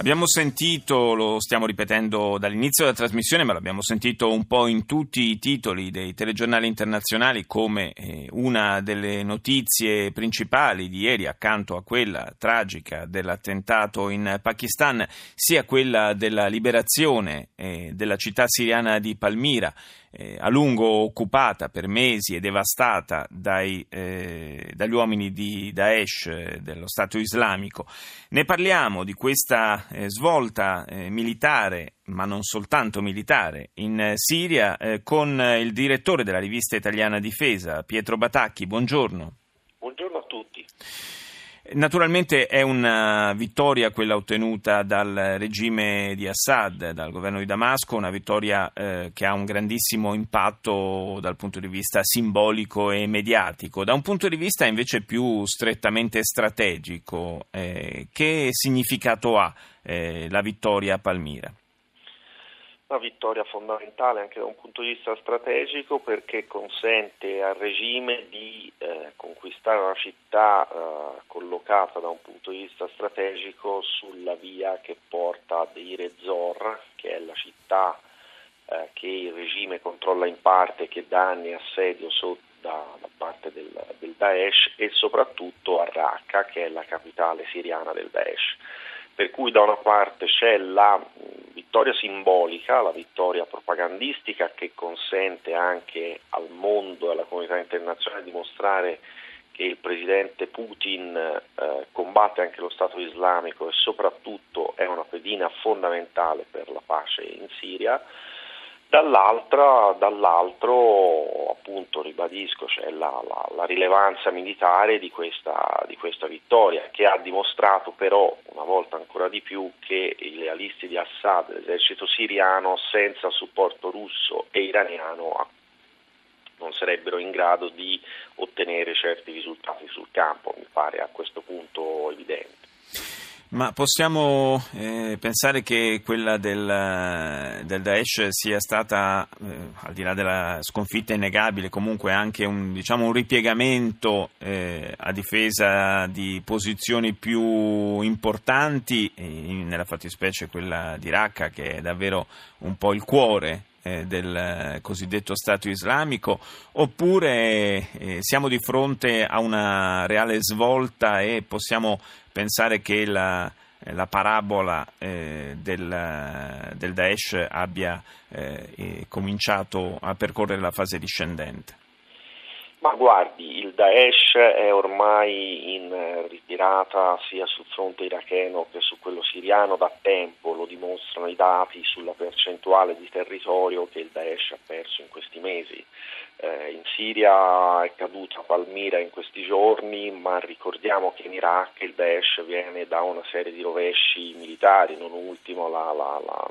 Abbiamo sentito, lo stiamo ripetendo dall'inizio della trasmissione, ma l'abbiamo sentito un po' in tutti i titoli dei telegiornali internazionali come eh, una delle notizie principali di ieri, accanto a quella tragica dell'attentato in Pakistan, sia quella della liberazione eh, della città siriana di Palmira eh, a lungo occupata per mesi e devastata dai, eh, dagli uomini di Daesh, eh, dello Stato islamico. Ne parliamo di questa eh, svolta eh, militare, ma non soltanto militare, in Siria con il direttore della rivista italiana Difesa, Pietro Batacchi. Buongiorno. Buongiorno a tutti. Naturalmente è una vittoria quella ottenuta dal regime di Assad, dal governo di Damasco, una vittoria eh, che ha un grandissimo impatto dal punto di vista simbolico e mediatico. Da un punto di vista invece più strettamente strategico, eh, che significato ha eh, la vittoria a Palmira? Una vittoria fondamentale anche da un punto di vista strategico perché consente al regime di eh, conquistare una città eh, collocata da un punto di vista strategico sulla via che porta a Deir ez-Zor, che è la città eh, che il regime controlla in parte che da anni assedio sotto da, da, parte del, del Daesh e soprattutto a Raqqa che è la capitale siriana del Daesh per cui da una parte c'è la vittoria simbolica, la vittoria propagandistica che consente anche al mondo e alla comunità internazionale di mostrare che il presidente Putin eh, combatte anche lo Stato islamico e soprattutto è una pedina fondamentale per la pace in Siria Dall'altra, dall'altro, appunto, ribadisco, c'è la, la, la rilevanza militare di questa, di questa, vittoria, che ha dimostrato però, una volta ancora di più, che i lealisti di Assad, l'esercito siriano, senza supporto russo e iraniano, non sarebbero in grado di ottenere certi risultati sul campo, mi pare a questo punto evidente. Ma possiamo eh, pensare che quella del, del, Daesh sia stata, eh, al di là della sconfitta innegabile, comunque anche un, diciamo, un ripiegamento eh, a difesa di posizioni più importanti, nella fattispecie quella di Raqqa, che è davvero un po' il cuore eh, del cosiddetto Stato islamico, oppure eh, siamo di fronte a una reale svolta e possiamo pensare che la, eh, la parabola del, del, Daesh abbia cominciato a percorrere la fase discendente? Ma guardi, il Daesh è ormai in ritirata sia sul fronte iracheno che su quello siriano da tempo, lo dimostrano i dati sulla percentuale di territorio che il Daesh ha perso in questi mesi. Eh, in Siria è caduta Palmira in questi giorni, ma ricordiamo che in Iraq il Daesh viene da una serie di rovesci militari, non ultimo la, la, la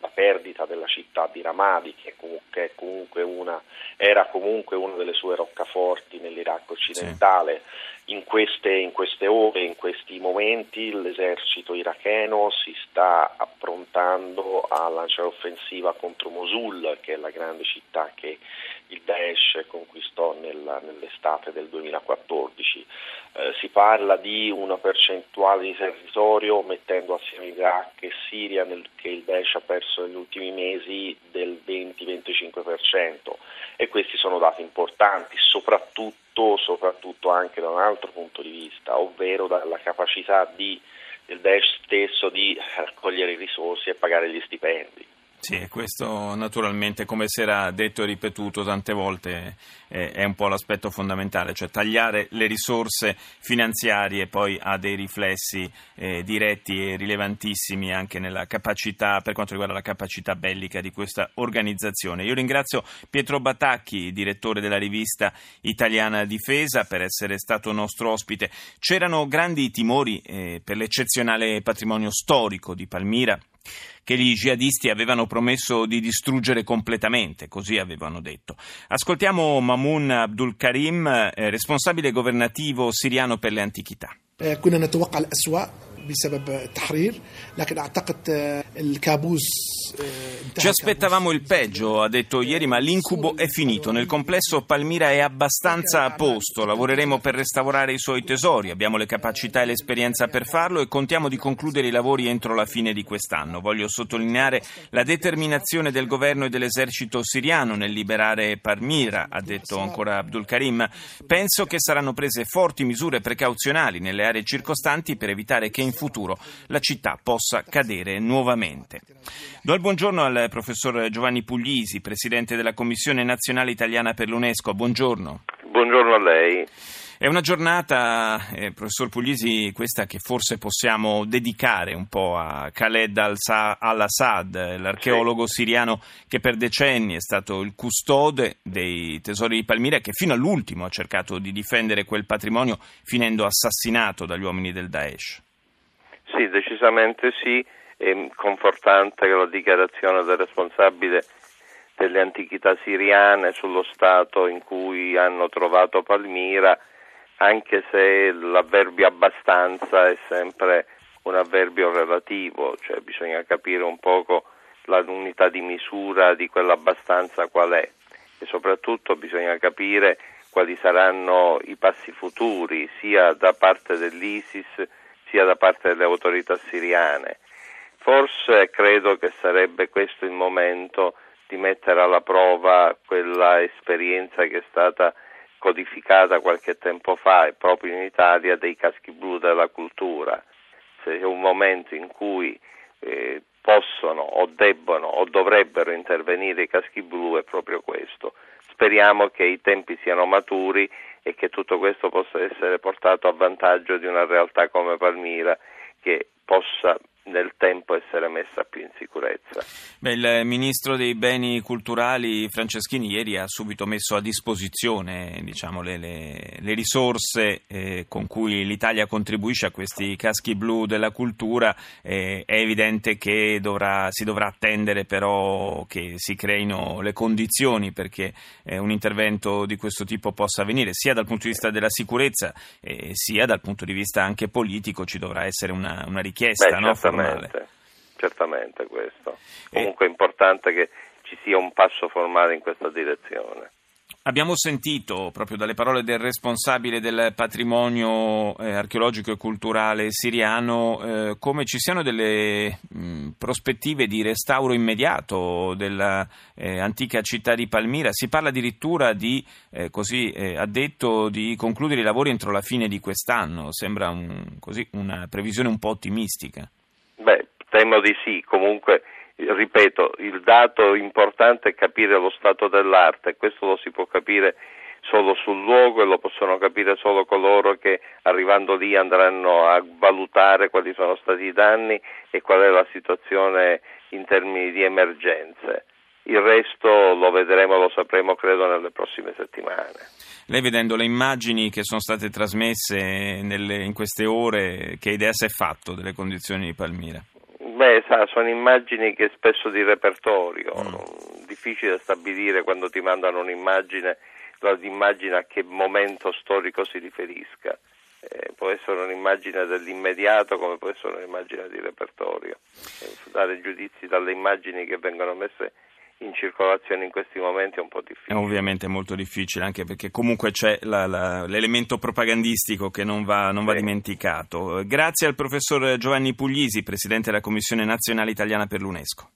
la perdita della città di Ramadi, che comunque, comunque una, era comunque una delle sue roccaforti nell'Iraq occidentale. Sì. In, queste, in, queste, ore, in questi momenti, l'esercito iracheno si sta approntando a lanciare offensiva contro Mosul, che è la grande città che il Daesh conquistò nella, nell'estate del 2014. Eh, si parla di una percentuale di territorio mettendo assieme Iraq e Siria nel, che il Daesh ha perso negli ultimi mesi del 20-25% e questi sono dati importanti, soprattutto, soprattutto anche da un altro punto di vista, ovvero dalla capacità di, del Daesh stesso di raccogliere risorse e pagare gli stipendi. Sì, questo naturalmente, come si era detto e ripetuto tante volte, è un po' l'aspetto fondamentale, cioè tagliare le risorse finanziarie poi ha dei riflessi eh, diretti e rilevantissimi anche capacità, per quanto riguarda la capacità bellica di questa organizzazione. Io ringrazio Pietro Batacchi, direttore della rivista Italiana Difesa, per essere stato nostro ospite. C'erano grandi timori eh, per l'eccezionale patrimonio storico di Palmira che gli jihadisti avevano promesso di distruggere completamente, così avevano detto. Ascoltiamo Mamoun Abdul Karim, eh, responsabile governativo siriano per le antichità. كنا نتوقع الأسوأ بسبب التحرير لكن أعتقد الكابوس Ci aspettavamo il peggio, ha detto ieri, ma l'incubo è finito. Nel complesso Palmira è abbastanza a posto. Lavoreremo per restaurare i suoi tesori. Abbiamo le capacità e l'esperienza per farlo e contiamo di concludere i lavori entro la fine di quest'anno. Voglio sottolineare la determinazione del governo e dell'esercito siriano nel liberare Palmira, ha detto ancora Abdul Karim. Penso che saranno prese forti misure precauzionali nelle aree circostanti per evitare che in futuro la città possa cadere nuovamente. Do il buongiorno al professor Giovanni Puglisi, presidente della Commissione nazionale italiana per l'UNESCO. Buongiorno. Buongiorno a lei. È una giornata, eh, professor Puglisi, questa che forse possiamo dedicare un po' a Khaled al-Assad, l'archeologo sì. siriano che per decenni è stato il custode dei tesori di Palmira e che fino all'ultimo ha cercato di difendere quel patrimonio finendo assassinato dagli uomini del Daesh. Sì, decisamente sì. È confortante la dichiarazione del responsabile delle antichità siriane sullo stato in cui hanno trovato Palmira, anche se l'avverbio abbastanza è sempre un avverbio relativo, cioè bisogna capire un poco l'unità di misura di quell'abbastanza qual è e soprattutto bisogna capire quali saranno i passi futuri sia da parte dell'ISIS sia da parte delle autorità siriane. Forse credo che sarebbe questo il momento di mettere alla prova quella esperienza che è stata codificata qualche tempo fa proprio in Italia dei caschi blu della cultura. Se è un momento in cui eh, possono o debbono o dovrebbero intervenire i caschi blu è proprio questo. Speriamo che i tempi siano maturi e che tutto questo possa essere portato a vantaggio di una realtà come Palmira che possa nel tempo essere messa più in sicurezza. Beh, il ministro dei beni culturali Franceschini ieri ha subito messo a disposizione diciamo, le, le, le, risorse eh, con cui l'Italia contribuisce a questi caschi blu della cultura. Eh, è evidente che dovrà, si dovrà attendere però che si creino le condizioni perché eh, un intervento di questo tipo possa avvenire, sia dal punto di vista della sicurezza sia dal punto di vista anche politico. Ci dovrà essere una, una richiesta. Beh, no? Certamente, certamente questo. Comunque è importante che ci sia un passo formale in questa direzione. Abbiamo sentito proprio dalle parole del responsabile del patrimonio eh, archeologico e culturale siriano eh, come ci siano delle mh, prospettive di restauro immediato dell'antica eh, città di Palmira. Si parla addirittura di, eh, così eh, ha detto, di concludere i lavori entro la fine di quest'anno. Sembra un, così, una previsione un po' ottimistica. Temo di sì, comunque ripeto, il dato importante è capire lo stato dell'arte, questo lo si può capire solo sul luogo e lo possono capire solo coloro che arrivando lì andranno a valutare quali sono stati i danni e qual è la situazione in termini di emergenze. Il resto lo vedremo, lo sapremo credo nelle prossime settimane. Lei vedendo le immagini che sono state trasmesse nelle, in queste ore, che idea si è fatto delle condizioni di Palmira? Beh, sa, sono immagini che spesso di repertorio, mm. difficile stabilire quando ti mandano un'immagine, l'immagine a che momento storico si riferisca. Eh, può essere un'immagine dell'immediato come può essere un'immagine di repertorio. Eh, dare giudizi dalle immagini che vengono messe in circolazione in questi momenti è un po' difficile. È ovviamente molto difficile, anche perché comunque c'è la, la, l'elemento propagandistico che non va, non va dimenticato. Grazie al professor Giovanni Puglisi, presidente della Commissione nazionale italiana per l'UNESCO.